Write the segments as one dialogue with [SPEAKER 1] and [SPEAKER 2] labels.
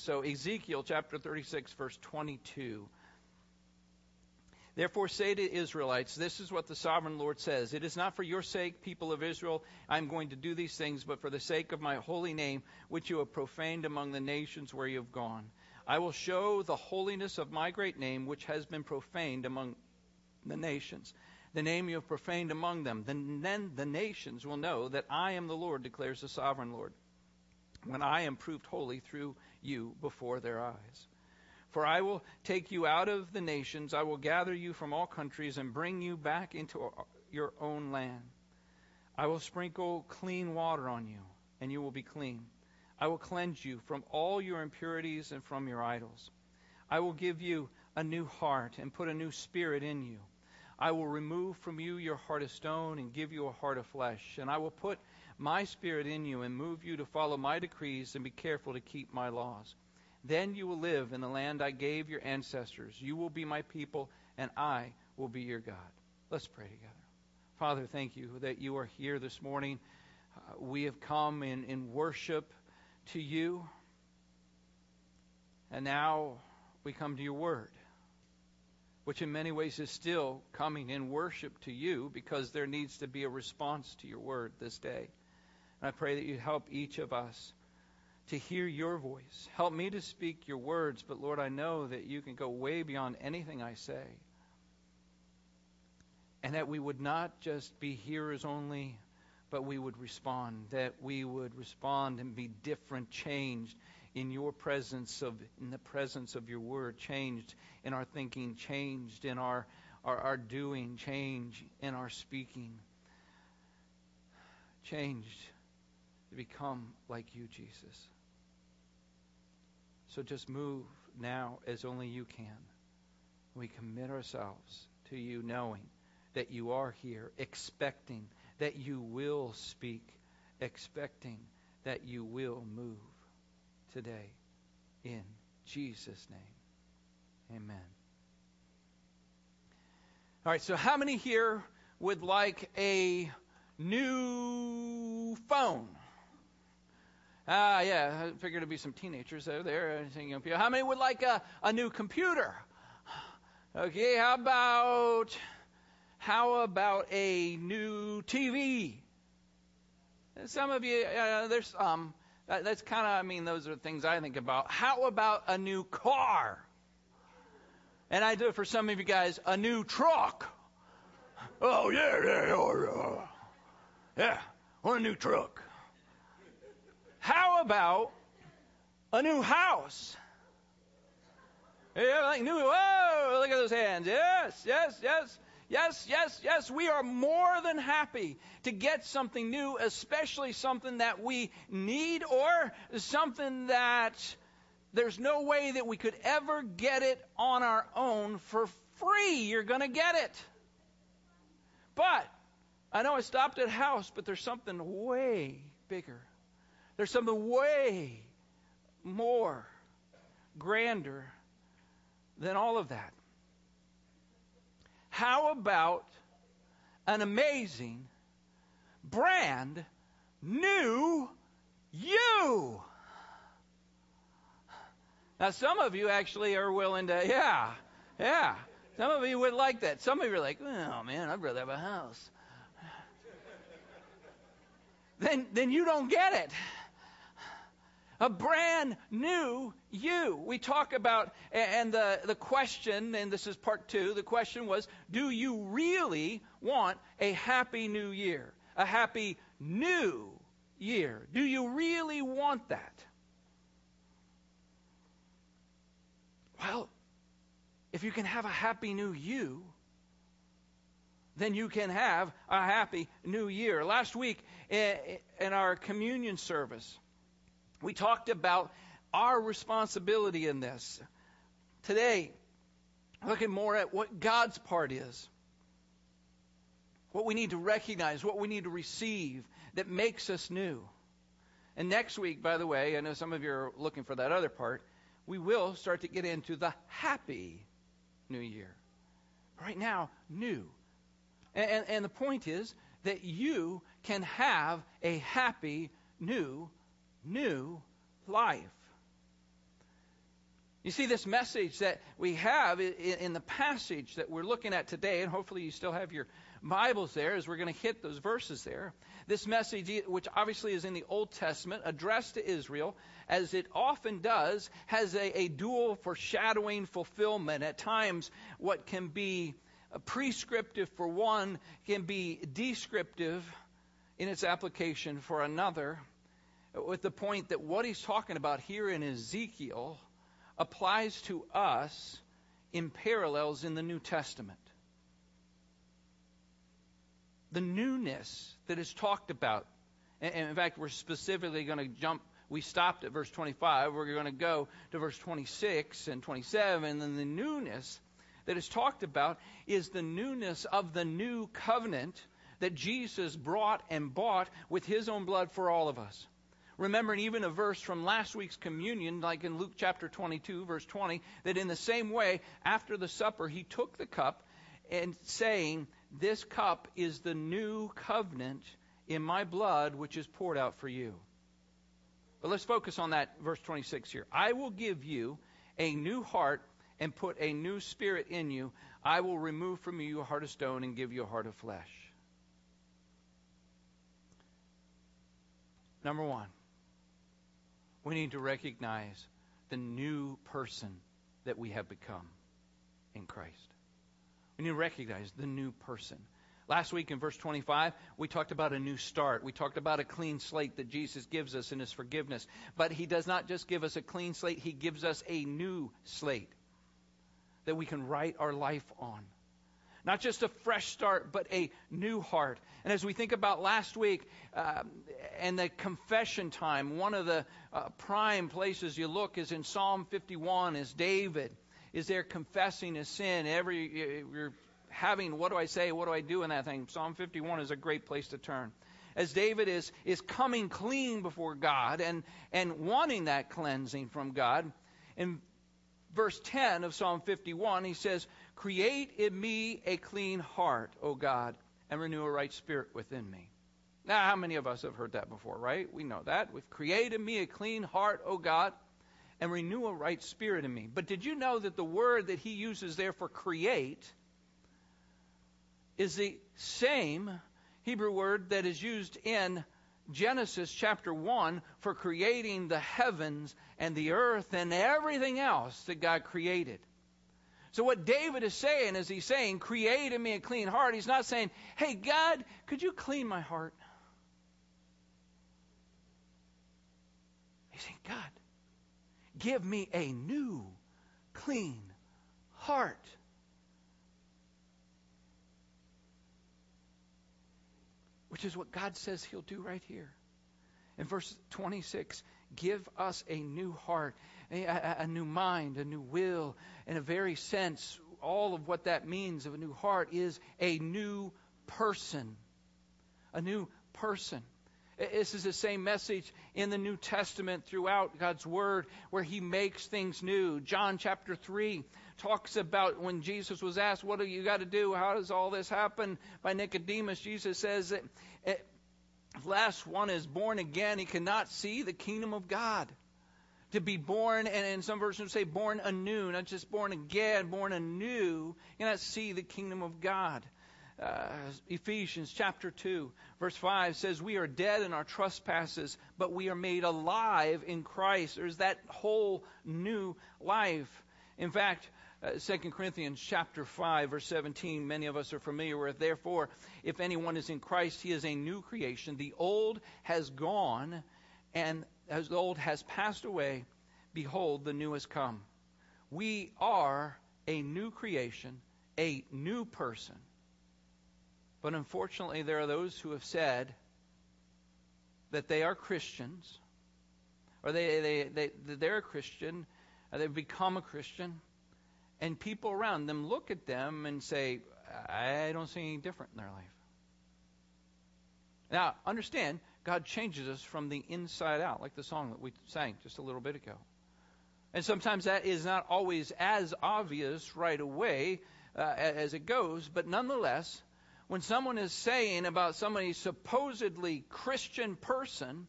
[SPEAKER 1] So, Ezekiel chapter 36, verse 22. Therefore, say to Israelites, This is what the sovereign Lord says It is not for your sake, people of Israel, I am going to do these things, but for the sake of my holy name, which you have profaned among the nations where you have gone. I will show the holiness of my great name, which has been profaned among the nations. The name you have profaned among them. Then the nations will know that I am the Lord, declares the sovereign Lord, when I am proved holy through you before their eyes. For I will take you out of the nations, I will gather you from all countries, and bring you back into your own land. I will sprinkle clean water on you, and you will be clean. I will cleanse you from all your impurities and from your idols. I will give you a new heart and put a new spirit in you. I will remove from you your heart of stone and give you a heart of flesh. And I will put my spirit in you and move you to follow my decrees and be careful to keep my laws. Then you will live in the land I gave your ancestors. You will be my people, and I will be your God. Let's pray together. Father, thank you that you are here this morning. Uh, we have come in, in worship to you, and now we come to your word, which in many ways is still coming in worship to you because there needs to be a response to your word this day. And I pray that you help each of us to hear your voice. Help me to speak your words, but Lord, I know that you can go way beyond anything I say. And that we would not just be hearers only, but we would respond. That we would respond and be different, changed in your presence of in the presence of your word, changed in our thinking, changed in our our, our doing, change in our speaking. Changed to become like you, Jesus. So just move now as only you can. We commit ourselves to you, knowing that you are here, expecting that you will speak, expecting that you will move today. In Jesus' name, amen. All right, so how many here would like a new phone? Ah, uh, yeah, I figured it'd be some teenagers over there. How many would like a, a new computer? Okay, how about how about a new TV? Some of you, uh, there's um, that, that's kind of, I mean, those are things I think about. How about a new car? And I do it for some of you guys, a new truck. Oh yeah, yeah, yeah, yeah. I want a new truck. About a new house? Yeah, like new. Whoa! Look at those hands. Yes, yes, yes, yes, yes, yes. We are more than happy to get something new, especially something that we need or something that there's no way that we could ever get it on our own for free. You're going to get it. But I know I stopped at house, but there's something way bigger there's something way more grander than all of that. How about an amazing, brand new you? Now, some of you actually are willing to, yeah, yeah. Some of you would like that. Some of you are like, oh man, I'd rather have a house. then, then you don't get it a brand new you. We talk about, and the, the question, and this is part two, the question was, do you really want a happy new year? A happy new year? Do you really want that? Well, if you can have a happy new you, then you can have a happy new year. Last week eh, in our communion service, we talked about our responsibility in this. Today, looking more at what God's part is. What we need to recognize, what we need to receive that makes us new. And next week, by the way, I know some of you are looking for that other part, we will start to get into the happy new year. Right now, new. And, and, and the point is that you can have a happy new new life. You see, this message that we have in the passage that we're looking at today, and hopefully you still have your Bibles there as we're going to hit those verses there. This message, which obviously is in the Old Testament, addressed to Israel, as it often does, has a, a dual foreshadowing fulfillment. At times, what can be prescriptive for one can be descriptive in its application for another, with the point that what he's talking about here in Ezekiel applies to us in parallels in the New Testament. The newness that is talked about, and in fact, we're specifically going to jump. We stopped at verse 25. We're going to go to verse 26 and 27. And the newness that is talked about is the newness of the new covenant that Jesus brought and bought with his own blood for all of us remembering even a verse from last week's communion, like in Luke chapter 22, verse 20, that in the same way, after the supper, he took the cup and saying, This cup is the new covenant in my blood, which is poured out for you. But let's focus on that verse 26 here. I will give you a new heart and put a new spirit in you. I will remove from you a heart of stone and give you a heart of flesh. Number one, we need to recognize the new person that we have become in Christ. We need to recognize the new person. Last week in verse 25, we talked about a new start. We talked about a clean slate that Jesus gives us in his forgiveness. But he does not just give us a clean slate, he gives us a new slate that we can write our life on. Not just a fresh start, but a new heart. And as we think about last week um, and the confession time, one of the uh, prime places you look is in Psalm 51 is David is there confessing his sin. Every you're having what do I say, what do I do in that thing? Psalm 51 is a great place to turn. As David is is coming clean before God and and wanting that cleansing from God. In verse 10 of Psalm 51, he says, Create in me a clean heart, O God, and renew a right spirit within me. Now, how many of us have heard that before, right? We know that. We've created me a clean heart, O God, and renew a right spirit in me. But did you know that the word that he uses there for create is the same Hebrew word that is used in Genesis chapter 1 for creating the heavens and the earth and everything else that God created. So, what David is saying is he's saying, Create in me a clean heart. He's not saying, Hey, God, could you clean my heart? He's saying, God, give me a new, clean heart. Which is what God says He'll do right here. In verse 26, give us a new heart, a, a, new mind, a new will. In a very sense, all of what that means of a new heart is a new person. A new person. This is the same message in the New Testament throughout God's Word where He makes things new. John chapter 3 talks about when Jesus was asked, What do you got to do? How does all this happen? By Nicodemus, Jesus says that eh, unless one is born again, he cannot see the kingdom of God. To be born, and in some versions say born anew, not just born again, born anew, you cannot see the kingdom of God. Uh, Ephesians chapter 2, verse 5 says, We are dead in our trespasses, but we are made alive in Christ. There's that whole new life. In fact, uh, 2 Corinthians chapter 5 verse 17 many of us are familiar with therefore if anyone is in Christ he is a new creation the old has gone and as the old has passed away behold the new has come we are a new creation a new person but unfortunately, there are those who have said that they are Christians, or they, they, they, they're a Christian, they've become a Christian, and people around them look at them and say, I don't see anything different in their life. Now, understand, God changes us from the inside out, like the song that we sang just a little bit ago. And sometimes that is not always as obvious right away uh, as it goes, but nonetheless, when someone is saying about somebody supposedly Christian person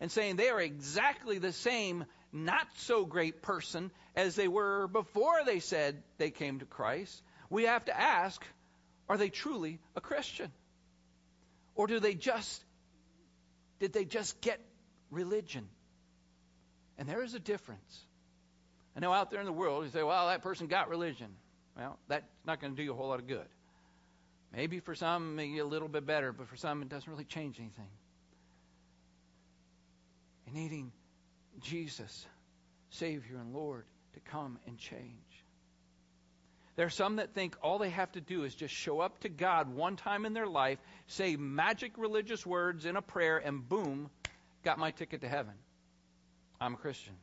[SPEAKER 1] and saying they are exactly the same not so great person as they were before they said they came to Christ, we have to ask are they truly a Christian? Or do they just did they just get religion? And there is a difference. I know out there in the world you say, well, that person got religion. Well, that's not going to do you a whole lot of good. Maybe for some, maybe a little bit better, but for some, it doesn't really change anything. And needing Jesus, Savior and Lord, to come and change. There are some that think all they have to do is just show up to God one time in their life, say magic religious words in a prayer, and boom, got my ticket to heaven. I'm a Christian.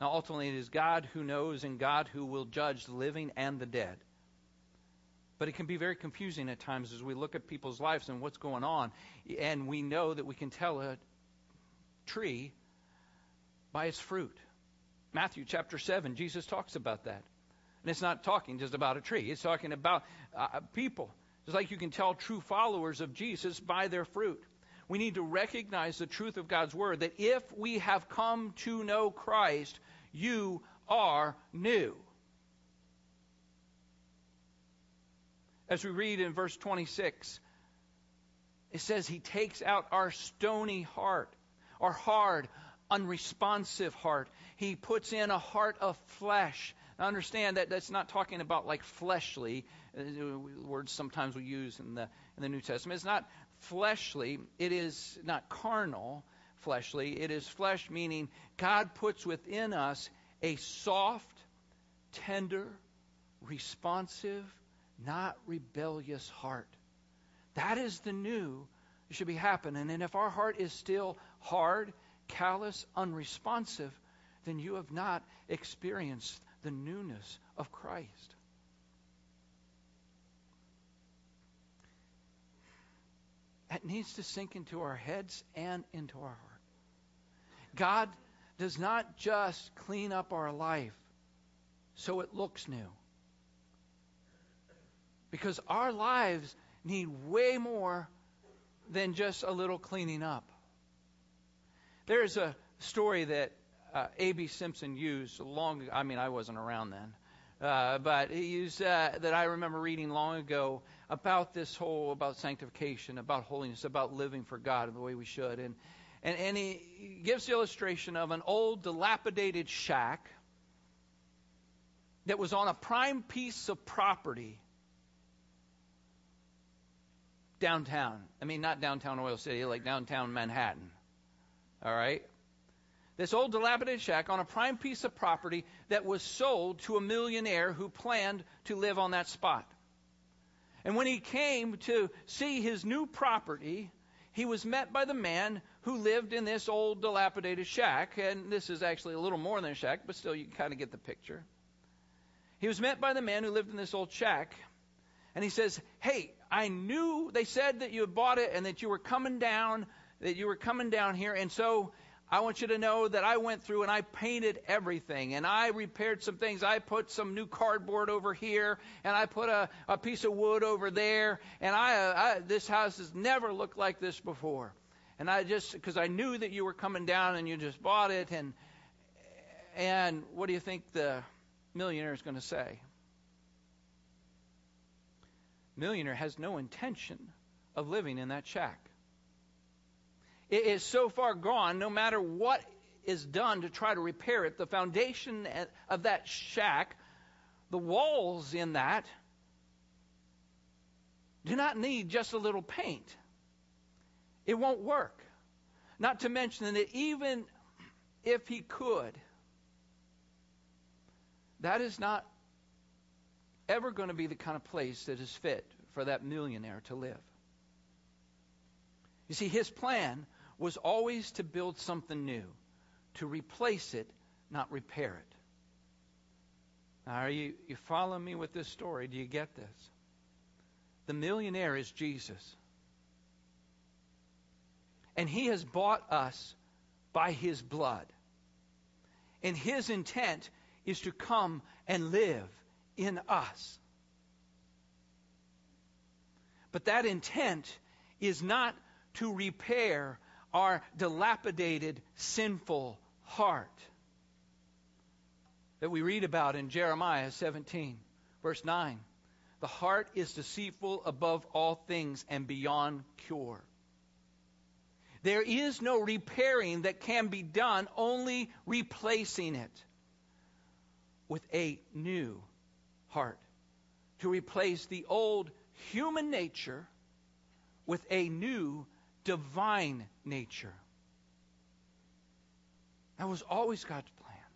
[SPEAKER 1] Now, ultimately, it is God who knows and God who will judge the living and the dead. But it can be very confusing at times as we look at people's lives and what's going on. And we know that we can tell a tree by its fruit. Matthew chapter 7, Jesus talks about that. And it's not talking just about a tree, it's talking about uh, people. Just like you can tell true followers of Jesus by their fruit. We need to recognize the truth of God's word that if we have come to know Christ, you are new. As we read in verse 26, it says, He takes out our stony heart, our hard, unresponsive heart. He puts in a heart of flesh. Understand that that's not talking about like fleshly, uh, words sometimes we use in the, in the New Testament. It's not fleshly, it is not carnal, fleshly. It is flesh, meaning God puts within us a soft, tender, responsive, not rebellious heart. That is the new that should be happening. And if our heart is still hard, callous, unresponsive, then you have not experienced the newness of Christ. That needs to sink into our heads and into our heart. God does not just clean up our life so it looks new. Because our lives need way more than just a little cleaning up. There's a story that uh, A.B. Simpson used long I mean, I wasn't around then. Uh, but he used uh, that I remember reading long ago about this whole about sanctification, about holiness, about living for God in the way we should, and and, and he gives the illustration of an old dilapidated shack that was on a prime piece of property downtown. I mean, not downtown Oil City, like downtown Manhattan. All right? This old dilapidated shack on a prime piece of property that was sold to a millionaire who planned to live on that spot. And when he came to see his new property, he was met by the man who lived in this old dilapidated shack. And this is actually a little more than a shack, but still you can kind of get the picture. He was met by the man who lived in this old shack. And he says, Hey, I knew they said that you had bought it and that you were coming down, that you were coming down here. And so I want you to know that I went through and I painted everything and I repaired some things. I put some new cardboard over here and I put a, a piece of wood over there. And I, I, this house has never looked like this before. And I just, because I knew that you were coming down and you just bought it. And, and what do you think the millionaire is going to say? Millionaire has no intention of living in that shack. It is so far gone, no matter what is done to try to repair it, the foundation of that shack, the walls in that, do not need just a little paint. It won't work. Not to mention that even if he could, that is not ever going to be the kind of place that is fit for that millionaire to live. You see, his plan was always to build something new, to replace it, not repair it. Now, are you, you following me with this story? Do you get this? The millionaire is Jesus. And he has bought us by his blood. And his intent is to come and live in us. But that intent is not to repair our dilapidated, sinful heart that we read about in Jeremiah 17, verse 9. The heart is deceitful above all things and beyond cure. There is no repairing that can be done, only replacing it with a new heart. To replace the old human nature with a new divine nature. That was always God's plan.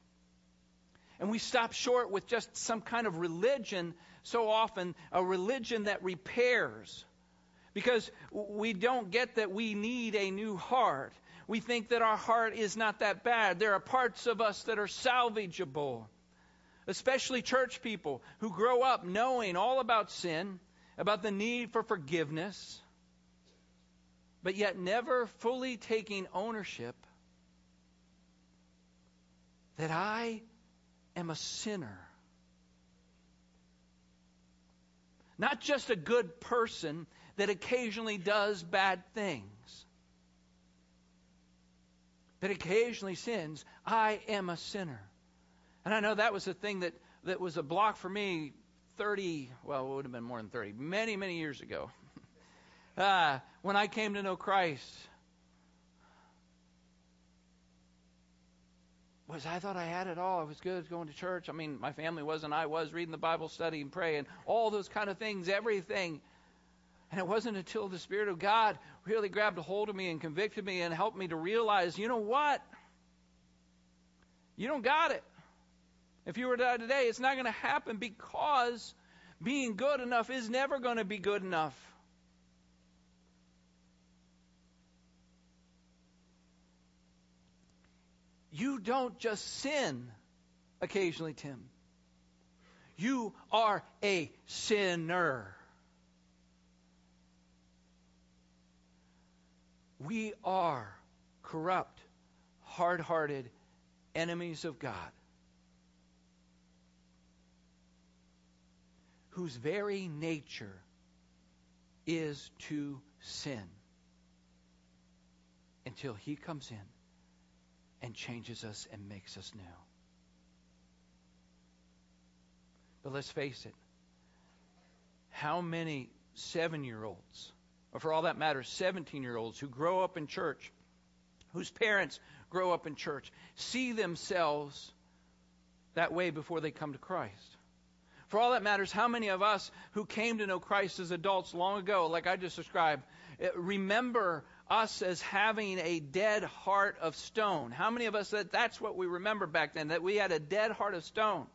[SPEAKER 1] And we stop short with just some kind of religion, so often a religion that repairs. Because we don't get that we need a new heart. We think that our heart is not that bad. There are parts of us that are salvageable. Especially church people who grow up knowing all about sin, about the need for forgiveness, but yet never fully taking ownership that I am a sinner. Not just a good person that occasionally does bad things, that occasionally sins. I am a sinner. And I know that was the thing that, that was a block for me 30, well, it would have been more than 30, many, many years ago. Uh, when I came to know Christ, was I thought I had it all. I was good going to church. I mean, my family was and I was reading the Bible, studying, praying, all those kind of things, everything. And it wasn't until the Spirit of God really grabbed a hold of me and convicted me and helped me to realize, you know what? You don't got it. If you were to die today, it's not going to happen because being good enough is never going to be good enough. You don't just sin occasionally, Tim. You are a sinner. We are corrupt, hard hearted enemies of God whose very nature is to sin until He comes in and changes us and makes us new. But let's face it. How many seven year olds, or for all that matters, 17 year olds who grow up in church, whose parents grow up in church, see themselves that way before they come to Christ? For all that matters, how many of us who came to know Christ as adults long ago, like I just described, eh, remember us as having a dead heart of stone. How many of us that that's what we remember back then, that we had a dead heart of stone?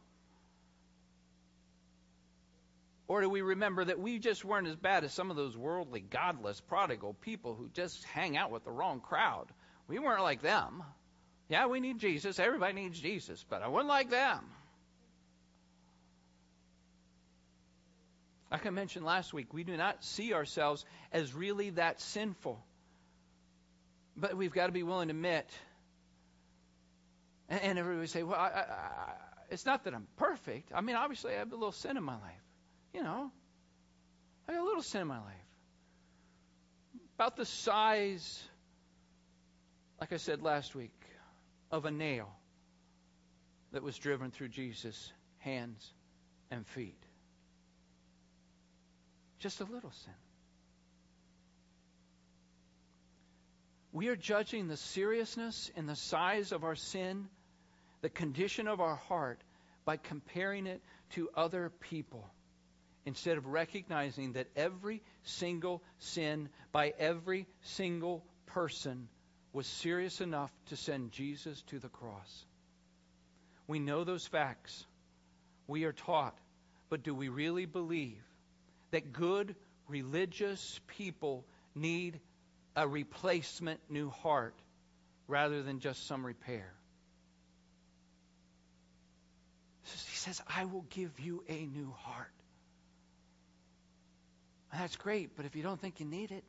[SPEAKER 1] Or do we remember that we just weren't as bad as some of those worldly, godless, prodigal people who just hang out with the wrong crowd? We weren't like them. Yeah, we need Jesus. Everybody needs Jesus, but I wasn't like them. Like I mentioned last week, we do not see ourselves as really that sinful. But we've got to be willing to admit. And, and everybody say, well, I, I, I, it's not that I'm perfect. I mean, obviously, I have a little sin in my life. You know, I got a little sin in my life. About the size, like I said last week, of a nail that was driven through Jesus' hands and feet. Just a little sin. We are judging the seriousness and the size of our sin, the condition of our heart, by comparing it to other people instead of recognizing that every single sin by every single person was serious enough to send Jesus to the cross. We know those facts. We are taught. But do we really believe that good religious people need a replacement new heart rather than just some repair. He says, I will give you a new heart. And that's great, but if you don't think you need it,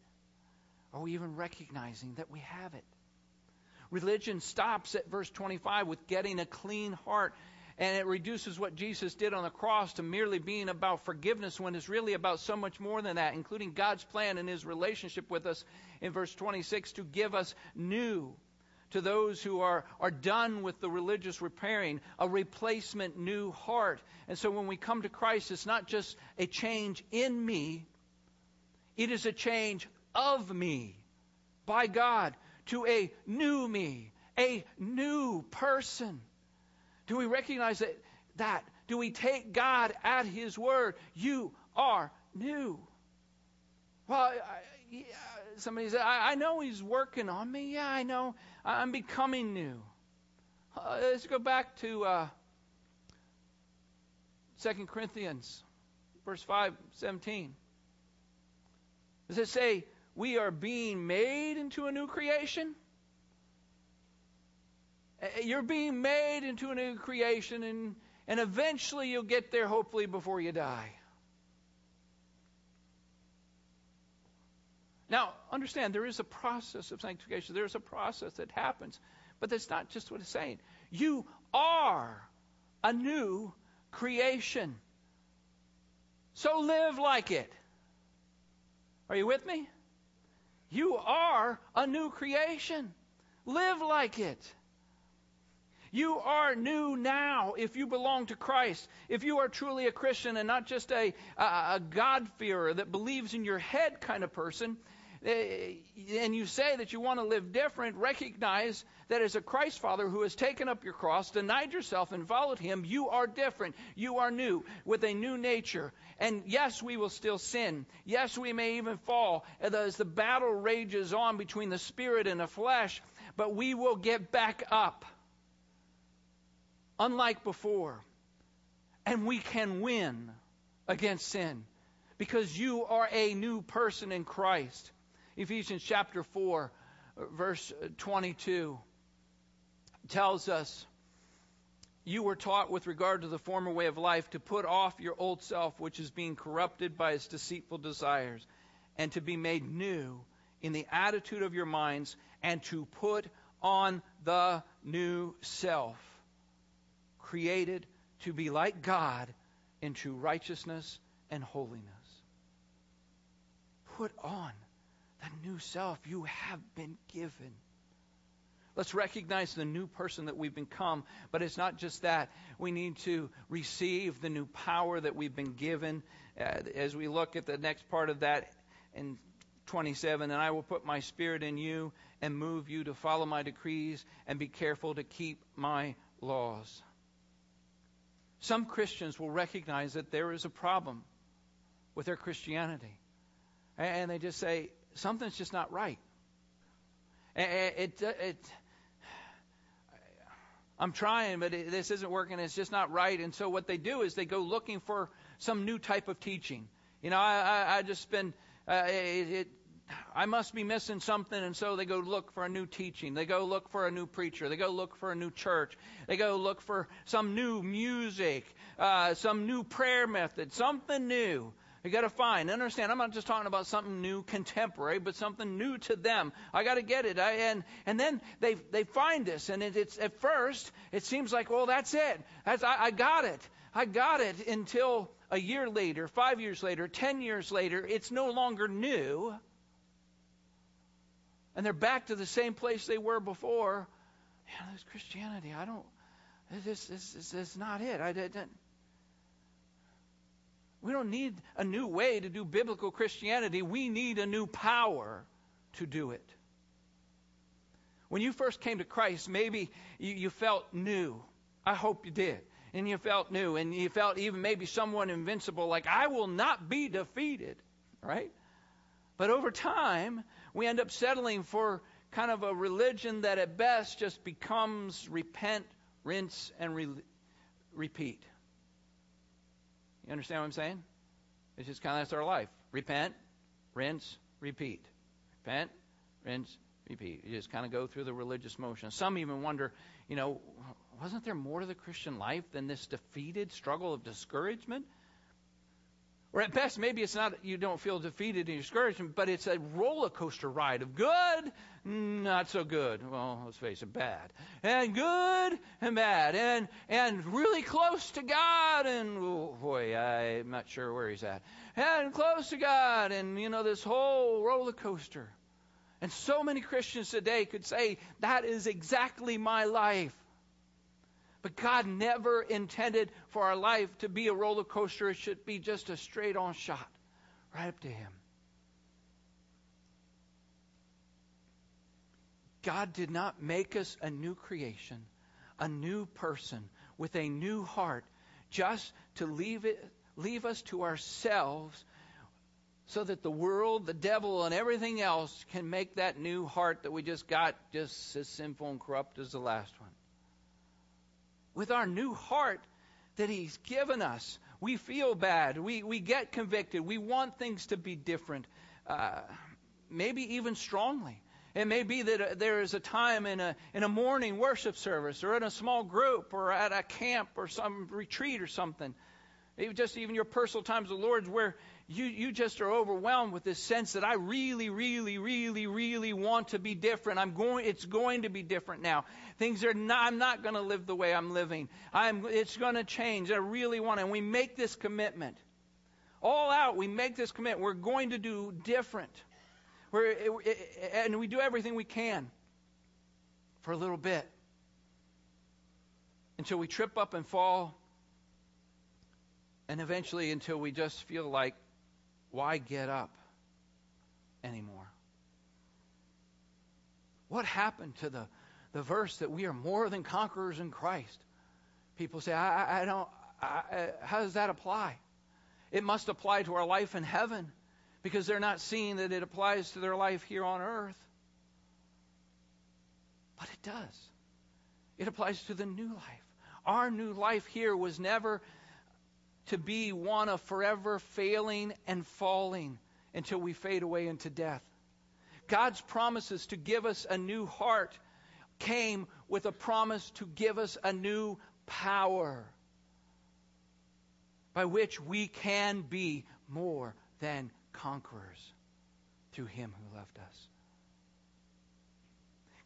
[SPEAKER 1] are we even recognizing that we have it? Religion stops at verse 25 with getting a clean heart and it reduces what Jesus did on the cross to merely being about forgiveness when it's really about so much more than that, including God's plan and his relationship with us in verse 26 to give us new, to those who are, are done with the religious repairing, a replacement new heart. And so when we come to Christ, it's not just a change in me, it is a change of me by God to a new me, a new person. Do we recognize that? that? Do we take God at His word? You are new. Well, I, yeah, somebody said, I, I, know He's working on me. Yeah, I know. I'm becoming new. Uh, let's go back to uh, 2 Corinthians, verse 5, 17. Does it say, we are being made into a new creation? Uh, you're being made into a new creation, and, and eventually you'll get there, hopefully, before you die. Now, understand, there is a process of sanctification. There's a process that happens. But that's not just what it's saying. You are a new creation. So live like it. Are you with me? You are a new creation. Live like it. You are new now if you belong to Christ. If you are truly a Christian and not just a, a, a God-fearer that believes in your head kind of person, Eh, and you say that you want to live different, recognize that as a Christ follower who has taken up your cross, denied yourself, and followed him, you are different. You are new with a new nature. And yes, we will still sin. Yes, we may even fall as the battle rages on between the spirit and the flesh, but we will get back up. Unlike before. And we can win against sin because you are a new person in Christ. Ephesians chapter 4, verse 22 tells us you were taught with regard to the former way of life to put off your old self, which is being corrupted by its deceitful desires, and to be made new in the attitude of your minds, and to put on the new self, created to be like God in true righteousness and holiness. Put on the new self you have been given. Let's recognize the new person that we've become. But it's not just that. We need to receive the new power that we've been given. Uh, as we look at the next part of that in 27, and I will put my spirit in you and move you to follow my decrees and be careful to keep my laws. Some Christians will recognize that there is a problem with their Christianity. And they just say, something's just not right. It, it, it, I'm trying, but it, this isn't working. It's just not right. And so what they do is they go looking for some new type of teaching. You know, I, I, I just been, uh, it, I must be missing something, and so they go look for a new teaching. They go look for a new preacher. They go look for a new church. They go look for some new music, uh, some new prayer method, something new. You got to find, understand. I'm not just talking about something new, contemporary, but something new to them. I got to get it. I, and and then they they find this, and it, it's at first it seems like, well, that's it. That's I, I got it. I got it until a year later, five years later, ten years later, it's no longer new, and they're back to the same place they were before. Yeah, this Christianity, I don't. This this this is not it. I didn't. We don't need a new way to do biblical Christianity. We need a new power to do it. When you first came to Christ, maybe you, you, felt new. I hope you did. And you felt new. And you felt even maybe someone invincible, like, I will not be defeated. Right? But over time, we end up settling for kind of a religion that at best just becomes repent, rinse, and re- repeat. You understand what I'm saying? It's just kind of that's our life. Repent, rinse, repeat. Repent, rinse, repeat. You just kind of go through the religious motion. Some even wonder, you know, wasn't there more to the Christian life than this defeated struggle of discouragement? Or at best, maybe it's not you don't feel defeated and discouraged, but it's a roller coaster ride of good, not so good. Well, let's face it, bad. And good and bad. And and really close to God and oh boy, I'm not sure where he's at. And close to God and you know, this whole roller coaster. And so many Christians today could say, that is exactly my life. But God never intended for our life to be a roller coaster. It should be just a straight on shot right up to Him. God did not make us a new creation, a new person with a new heart, just to leave it leave us to ourselves so that the world, the devil, and everything else can make that new heart that we just got just as sinful and corrupt as the last one. With our new heart that He's given us, we feel bad. We, we get convicted. We want things to be different, uh, maybe even strongly. It may be that uh, there is a time in a, in a morning worship service or in a small group or at a camp or some retreat or something. Maybe just even your personal times with the Lord's where you, you just are overwhelmed with this sense that I really, really, really, really want to be different. I'm going, it's going to be different now. Things are not, I'm not going to live the way I'm living. I'm, it's going to change. I really want to. And we make this commitment. All out, we make this commitment. We're going to do different. We're, and we do everything we can for a little bit until we trip up and fall, and eventually until we just feel like, why get up anymore? What happened to the, the verse that we are more than conquerors in Christ? People say, I, I don't, I, how does that apply? It must apply to our life in heaven because they're not seeing that it applies to their life here on earth. But it does. It applies to the new life. Our new life here was never to be one of forever failing and falling until we fade away into death. God's promises to give us a new heart came with a promise to give us a new power by which we can be more than conquerors through him who loved us.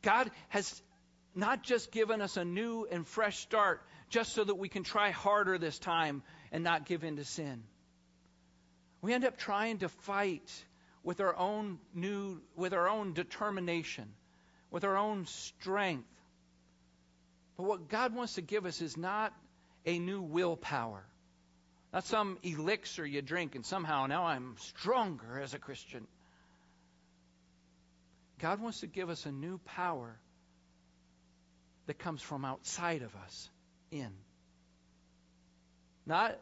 [SPEAKER 1] God has not just given us a new and fresh start just so that we can try harder this time and not give in to sin. We end up trying to fight with our own new with our own determination, with our own strength. But what God wants to give us is not a new willpower. Not some elixir you drink and somehow now I'm stronger as a Christian. God wants to give us a new power that comes from outside of us in. Not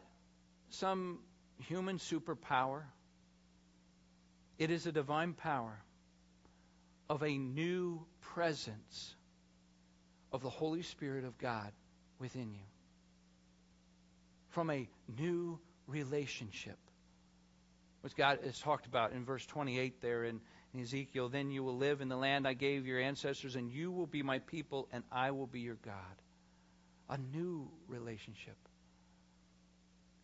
[SPEAKER 1] some human superpower. It is a divine power of a new presence of the Holy Spirit of God within you from a new relationship. Which God has talked about in verse 28 there in, in Ezekiel. Then you will live in the land I gave your ancestors, and you will be my people, and I will be your God. A new relationship.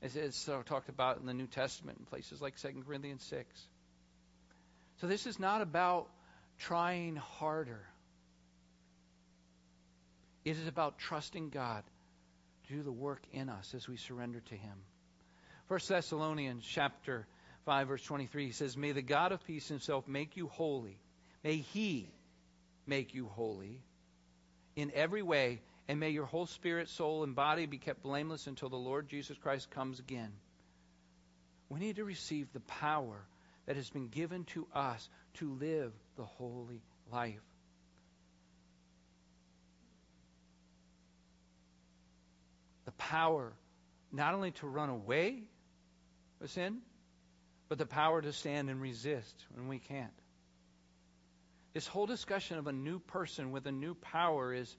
[SPEAKER 1] As it's uh, talked about in the New Testament in places like 2 Corinthians 6. So this is not about trying harder. It is about trusting God to do the work in us as we surrender to Him. 1 Thessalonians chapter 5 verse 23 he says, "May the God of peace himself make you holy. May he make you holy in every way, and may your whole spirit, soul, and body be kept blameless until the Lord Jesus Christ comes again." We need to receive the power that has been given to us to live the holy life. The power not only to run away with sin, but the power to stand and resist when we can't. This whole discussion of a new person with a new power is,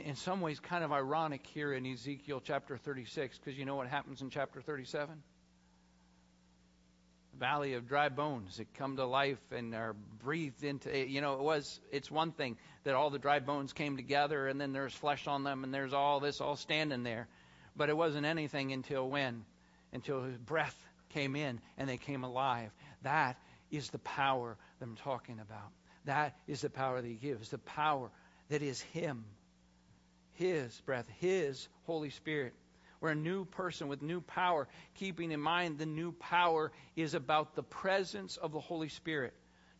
[SPEAKER 1] in some ways, kind of ironic here in Ezekiel chapter 36, because you know what happens in chapter 37? valley of dry bones that come to life and are breathed into eh, you know it was it's one thing that all the dry bones came together and then there's flesh on them and there's all this all standing there but it wasn't anything until when? Until his breath came in and they came alive. That is the power that I'm talking about. That is the power that he gives. The power that is him. His breath, his Holy Spirit. We're a new person with new power, keeping in mind the new power is about the presence of the Holy Spirit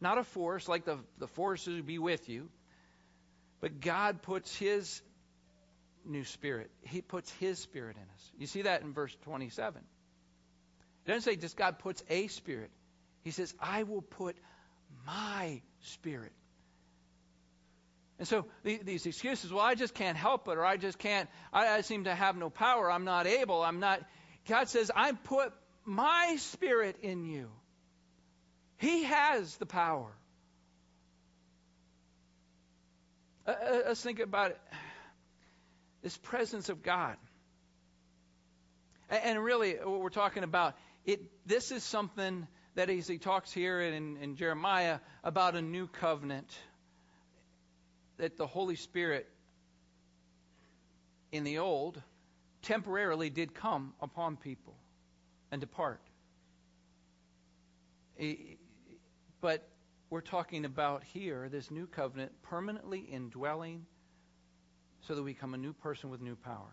[SPEAKER 1] not a force like the, the forces be with you, but God puts His new spirit. He puts His spirit in us. You see that in verse 27. It doesn't say just God puts a spirit. He says, I will put my spirit. And so these excuses, well, I just can't help it, or I just can't, I, I seem to have no power, I'm not able, I'm not. God says, I put my spirit in you. He has the power. Uh, uh, let's think about it. This presence of God. And really, what we're talking about, it, this is something that as he talks here in, in Jeremiah about a new covenant, that the Holy Spirit in the old temporarily did come upon people and depart. But we're talking about here this new covenant permanently indwelling so that we become a new person with new power.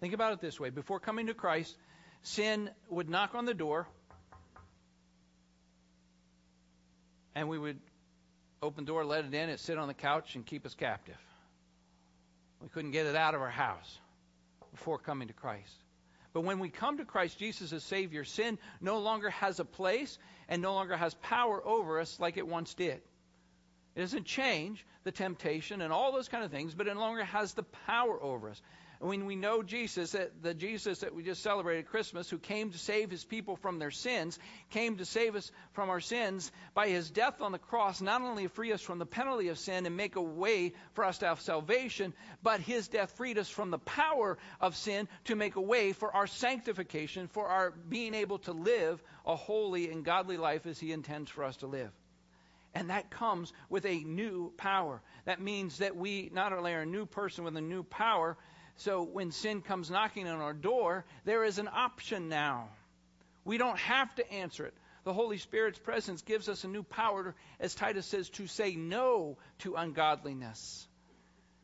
[SPEAKER 1] Think about it this way before coming to Christ, sin would knock on the door, and we would open door, let it in, it sit on the couch, and keep us captive. We couldn't get it out of our house before coming to Christ. But when we come to Christ Jesus as Savior, sin no longer has a place and no longer has power over us like it once did. It doesn't change the temptation and all those kind of things, but it no longer has the power over us when we know Jesus, the Jesus that we just celebrated Christmas, who came to save his people from their sins, came to save us from our sins by his death on the cross, not only free us from the penalty of sin and make a way for us to have salvation, but his death freed us from the power of sin to make a way for our sanctification, for our being able to live a holy and godly life as he intends for us to live. And that comes with a new power. That means that we not only are a new person with a new power, so when sin comes knocking on our door, there is an option now. We don't have to answer it. The Holy Spirit's presence gives us a new power, as Titus says, to say no to ungodliness.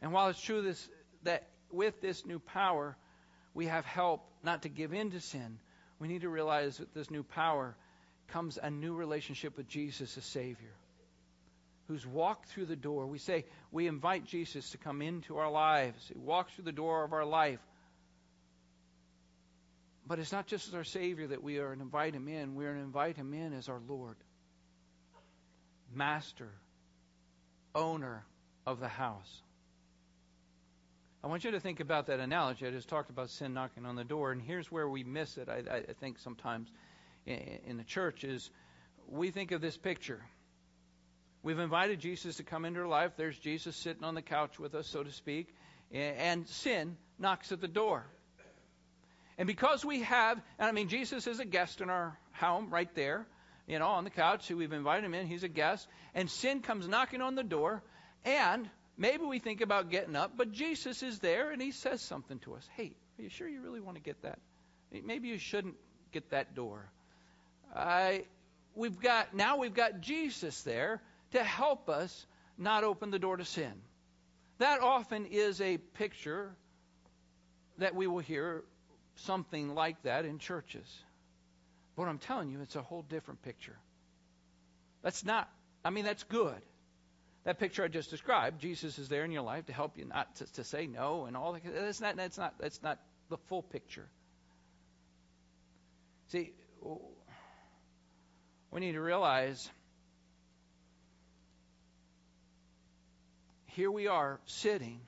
[SPEAKER 1] And while it's true this, that with this new power, we have help not to give in to sin, we need to realize that this new power comes a new relationship with Jesus as Savior who's walked through the door. We say we invite Jesus to come into our lives. He walks through the door of our life. But it's not just as our Savior that we are to invite Him in. We are to invite Him in as our Lord, Master, owner of the house. I want you to think about that analogy. I just talked about sin knocking on the door, and here's where we miss it. I, I think sometimes in, in the church is we think of this picture We've invited Jesus to come into our life. There's Jesus sitting on the couch with us, so to speak, and sin knocks at the door. And because we have, and I mean, Jesus is a guest in our home right there, you know, on the couch. We've invited him in. He's a guest. And sin comes knocking on the door. And maybe we think about getting up, but Jesus is there and he says something to us. Hey, are you sure you really want to get that? Maybe you shouldn't get that door. I, we've got, now we've got Jesus there to help us not open the door to sin. That often is a picture that we will hear something like that in churches. But I'm telling you, it's a whole different picture. That's not, I mean, that's good. That picture I just described, Jesus is there in your life to help you not to, to say no and all that. That's not, that's, not, that's not the full picture. See, we need to realize here we are sitting.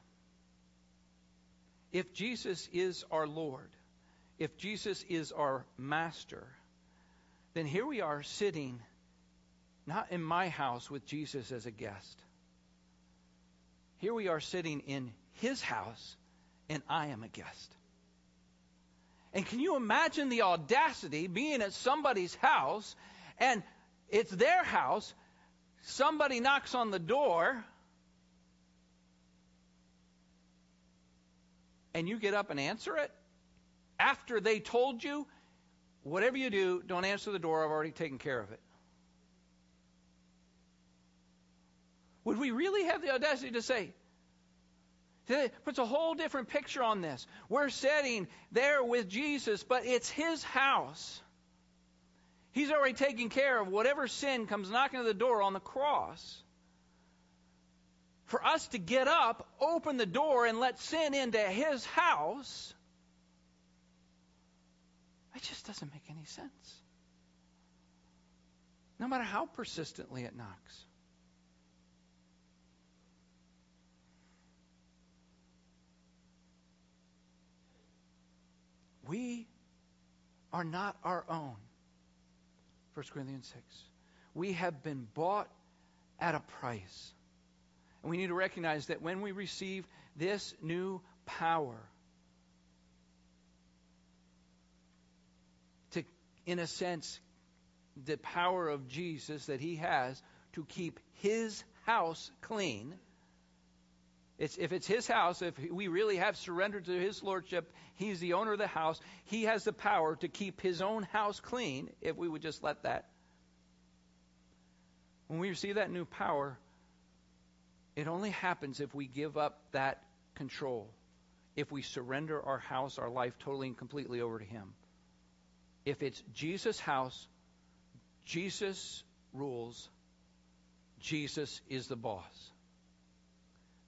[SPEAKER 1] If Jesus is our Lord, if Jesus is our master, then here we are sitting not in my house with Jesus as a guest. Here we are sitting in his house, and I am a guest. And can you imagine the audacity being at somebody's house and it's their house? Somebody knocks on the door and you get up and answer it after they told you, whatever you do, don't answer the door, I've already taken care of it. Would we really have the audacity to say, it puts a whole different picture on this. We're sitting there with Jesus, but it's his house. He's already taken care of whatever sin comes knocking at the door on the cross. For us to get up, open the door, and let sin into his house, it just doesn't make any sense. No matter how persistently it knocks. We are not our own. 1 Corinthians 6. We have been bought at a price. And we need to recognize that when we receive this new power, to, in a sense, the power of Jesus that he has to keep his house clean. It's, if it's his house, if we really have surrendered to his lordship, he's the owner of the house. He has the power to keep his own house clean if we would just let that. When we receive that new power, it only happens if we give up that control, if we surrender our house, our life totally and completely over to him. If it's Jesus' house, Jesus rules, Jesus is the boss.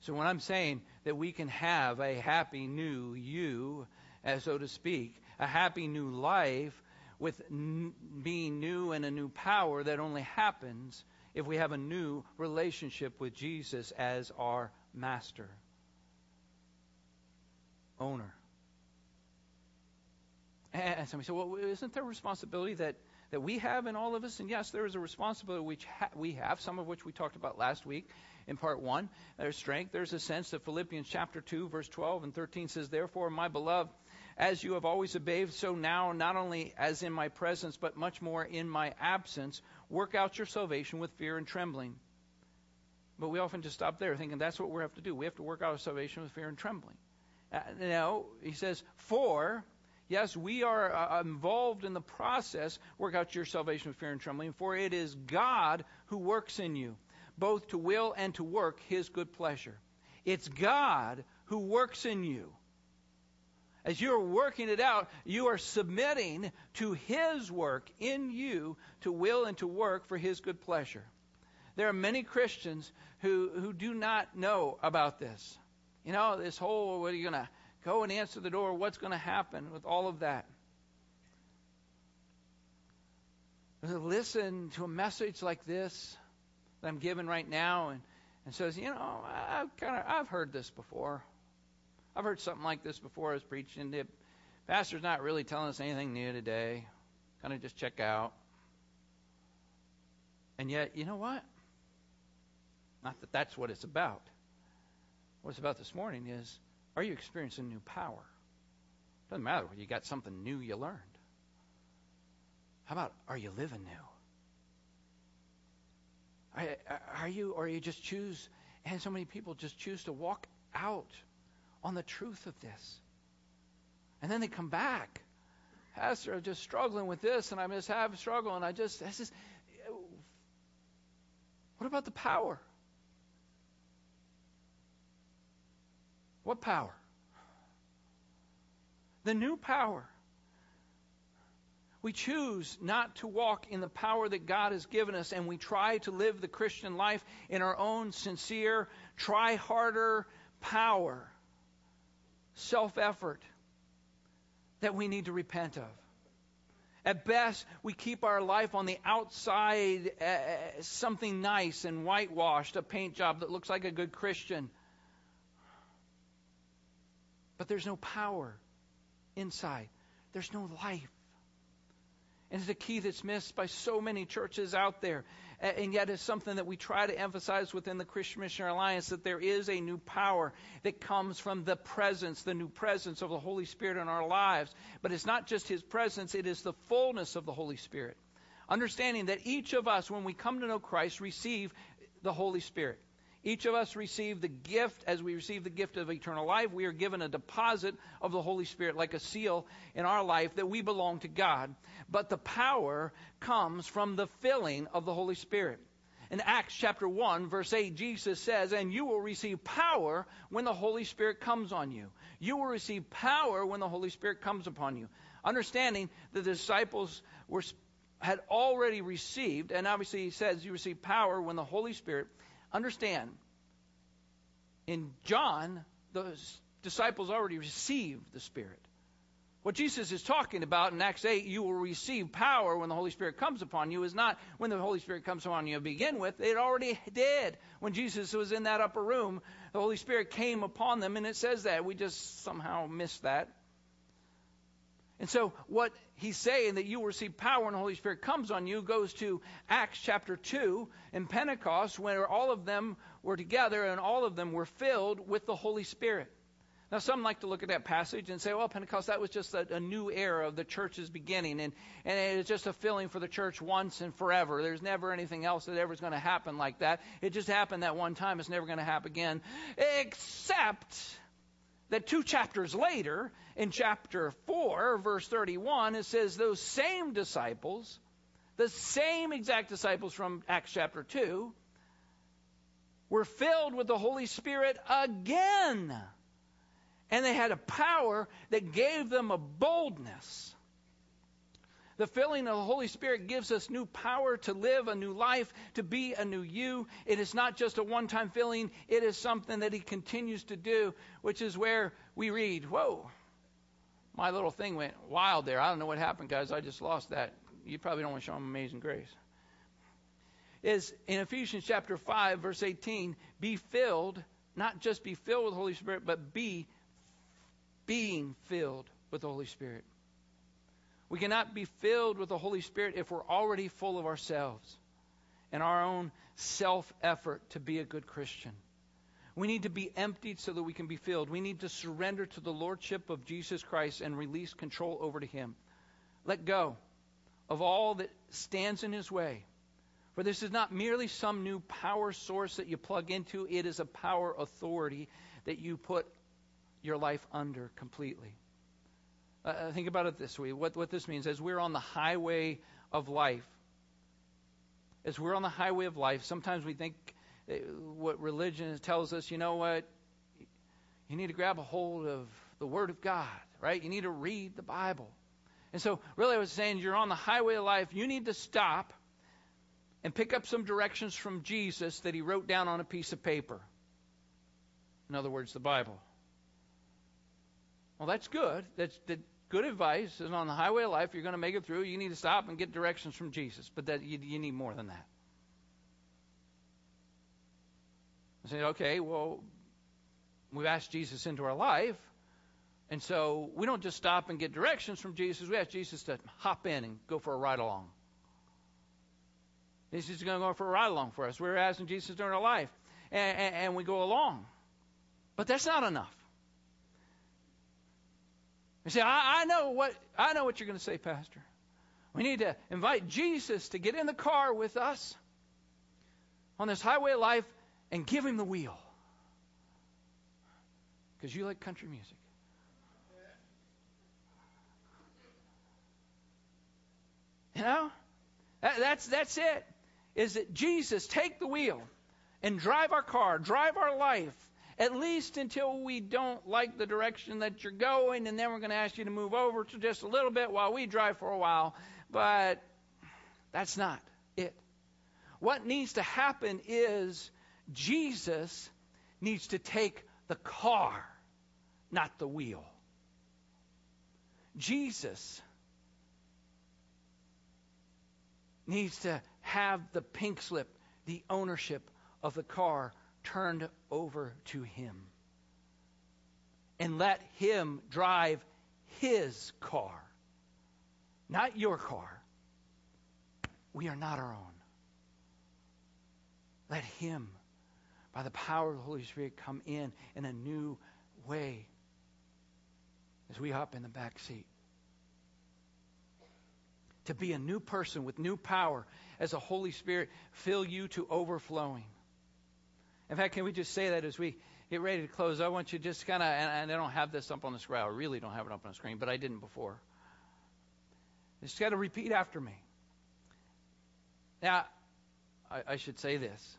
[SPEAKER 1] So when I'm saying that we can have a happy new you, as so to speak, a happy new life with n- being new and a new power that only happens if we have a new relationship with Jesus as our master, owner. And somebody said, well, isn't there a responsibility that, that we have in all of us? And yes, there is a responsibility which ha- we have, some of which we talked about last week in part 1. There's strength. There's a sense that Philippians chapter 2, verse 12 and 13 says, Therefore, my beloved, as you have always obeyed, so now, not only as in my presence, but much more in my absence, work out your salvation with fear and trembling. But we often just stop there thinking that's what we have to do. We have to work out our salvation with fear and trembling. Uh, no, he says, For, yes, we are uh, involved in the process, work out your salvation with fear and trembling, for it is God who works in you both to will and to work his good pleasure. It's God who works in you. As you're working it out, you are submitting to his work in you to will and to work for his good pleasure. There are many Christians who, who do not know about this. You know, this whole, what are you going to go and answer the door? What's going to happen with all of that? Listen to a message like this that I'm giving right now and, and says, you know, I've kind of I've heard this before. I've heard something like this before I was preaching. The pastor's not really telling us anything new today. Kind of just check out. And yet, you know what? Not that that's what it's about. What it's about this morning is are you experiencing new power? Doesn't matter you got something new you learned. How about are you living new? Are you, or you just choose, and so many people just choose to walk out on the truth of this. And then they come back. Pastor, I'm just struggling with this, and I just have a struggle, and I just, this is, what about the power? What power? The new power we choose not to walk in the power that God has given us, and we try to live the Christian life in our own sincere, try harder power, self effort that we need to repent of. At best, we keep our life on the outside, uh, something nice and whitewashed, a paint job that looks like a good Christian. But there's no power inside, there's no life. And it's a key that's missed by so many churches out there. And yet, it's something that we try to emphasize within the Christian Missionary Alliance that there is a new power that comes from the presence, the new presence of the Holy Spirit in our lives. But it's not just His presence, it is the fullness of the Holy Spirit. Understanding that each of us, when we come to know Christ, receive the Holy Spirit. Each of us receive the gift, as we receive the gift of eternal life, we are given a deposit of the Holy Spirit, like a seal in our life, that we belong to God. But the power comes from the filling of the Holy Spirit. In Acts chapter 1, verse 8, Jesus says, And you will receive power when the Holy Spirit comes on you. You will receive power when the Holy Spirit comes upon you. Understanding the disciples were had already received, and obviously he says you receive power when the Holy Spirit. Understand, in John, those disciples already received the Spirit. What Jesus is talking about in Acts 8, you will receive power when the Holy Spirit comes upon you, is not when the Holy Spirit comes upon you to begin with. It already did. When Jesus was in that upper room, the Holy Spirit came upon them, and it says that. We just somehow missed that. And so, what he's saying that you will receive power when the Holy Spirit comes on you goes to Acts chapter 2 in Pentecost, where all of them were together and all of them were filled with the Holy Spirit. Now, some like to look at that passage and say, well, Pentecost, that was just a, a new era of the church's beginning, and, and it's just a filling for the church once and forever. There's never anything else that ever is going to happen like that. It just happened that one time. It's never going to happen again. Except that two chapters later, in chapter 4, verse 31, it says, those same disciples, the same exact disciples from Acts chapter 2, were filled with the Holy Spirit again and they had a power that gave them a boldness. The filling of the Holy Spirit gives us new power to live a new life, to be a new you. It is not just a one time filling, it is something that He continues to do, which is where we read, Whoa, my little thing went wild there. I don't know what happened, guys. I just lost that. You probably don't want to show them amazing grace. Is in Ephesians chapter 5, verse 18, be filled, not just be filled with the Holy Spirit, but be being filled with the Holy Spirit. We cannot be filled with the Holy Spirit if we're already full of ourselves and our own self effort to be a good Christian. We need to be emptied so that we can be filled. We need to surrender to the Lordship of Jesus Christ and release control over to Him. Let go of all that stands in His way. For this is not merely some new power source that you plug into, it is a power authority that you put your life under completely. Uh, think about it this way what, what this means as we're on the highway of life, as we're on the highway of life, sometimes we think uh, what religion tells us, you know what? You need to grab a hold of the Word of God, right? You need to read the Bible. And so, really, I was saying, you're on the highway of life. You need to stop and pick up some directions from Jesus that he wrote down on a piece of paper. In other words, the Bible. Well, that's good. That's the good advice. And on the highway of life, you're going to make it through. You need to stop and get directions from Jesus. But that you, you need more than that. I say, okay, well, we've asked Jesus into our life. And so we don't just stop and get directions from Jesus. We ask Jesus to hop in and go for a ride along. He's just going to go for a ride along for us. We're asking Jesus during our life. And, and, and we go along. But that's not enough. You say, I, I know what I know what you're going to say, Pastor. We need to invite Jesus to get in the car with us on this highway of life and give him the wheel. Because you like country music. You know? That, that's that's it. Is that Jesus take the wheel and drive our car, drive our life at least until we don't like the direction that you're going, and then we're going to ask you to move over to just a little bit while we drive for a while. But that's not it. What needs to happen is Jesus needs to take the car, not the wheel. Jesus needs to have the pink slip, the ownership of the car turned over to Him. And let Him drive His car, not your car. We are not our own. Let Him, by the power of the Holy Spirit, come in in a new way as we hop in the back seat. To be a new person with new power as the Holy Spirit fill you to overflowing. In fact, can we just say that as we get ready to close? I want you just kind of, and, and I don't have this up on the screen. I really don't have it up on the screen, but I didn't before. Just got to repeat after me. Now, I, I should say this.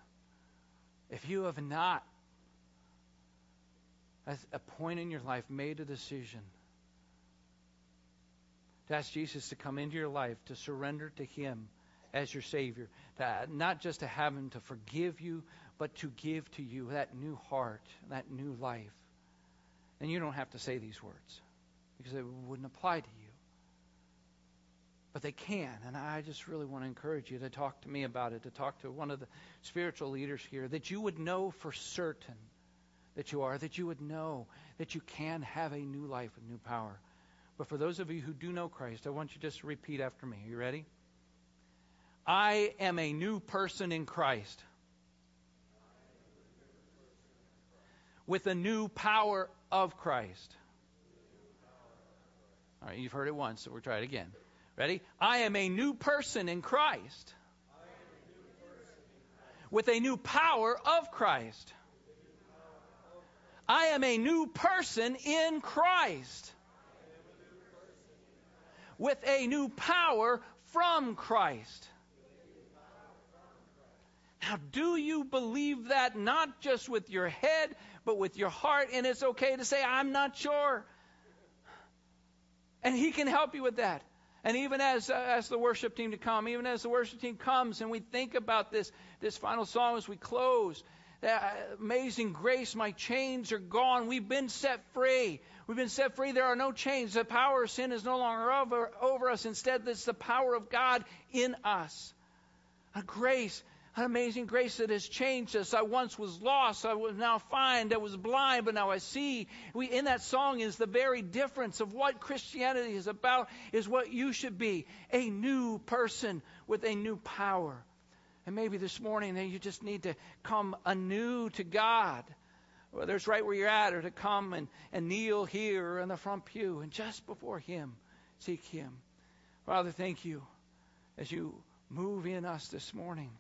[SPEAKER 1] If you have not, at a point in your life, made a decision to ask Jesus to come into your life, to surrender to Him as your Savior, to, not just to have Him to forgive you, but to give to you that new heart, that new life. And you don't have to say these words because they wouldn't apply to you. But they can. And I just really want to encourage you to talk to me about it, to talk to one of the spiritual leaders here, that you would know for certain that you are, that you would know that you can have a new life with new power. But for those of you who do know Christ, I want you just to repeat after me. Are you ready? I am a new person in Christ. With a new power of Christ. All right, you've heard it once, so we'll try it again. Ready? I am a new person in Christ. With a new power of Christ. I am a new person in Christ. With a new power from Christ. Now, do you believe that not just with your head, but with your heart? And it's okay to say, I'm not sure. And He can help you with that. And even as, uh, as the worship team to come, even as the worship team comes and we think about this, this final song as we close, uh, amazing grace, my chains are gone. We've been set free. We've been set free. There are no chains. The power of sin is no longer over, over us. Instead, it's the power of God in us. A grace amazing grace that has changed us. I once was lost, I was now find. I was blind, but now I see. We, in that song is the very difference of what Christianity is about, is what you should be a new person with a new power. And maybe this morning you just need to come anew to God, whether it's right where you're at or to come and, and kneel here in the front pew and just before Him, seek Him. Father, thank you as you move in us this morning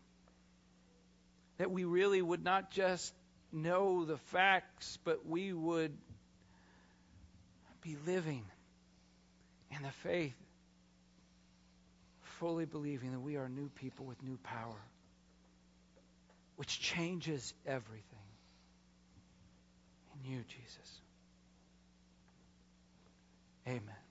[SPEAKER 1] that we really would not just know the facts, but we would be living in the faith, fully believing that we are new people with new power, which changes everything. In you, Jesus. Amen.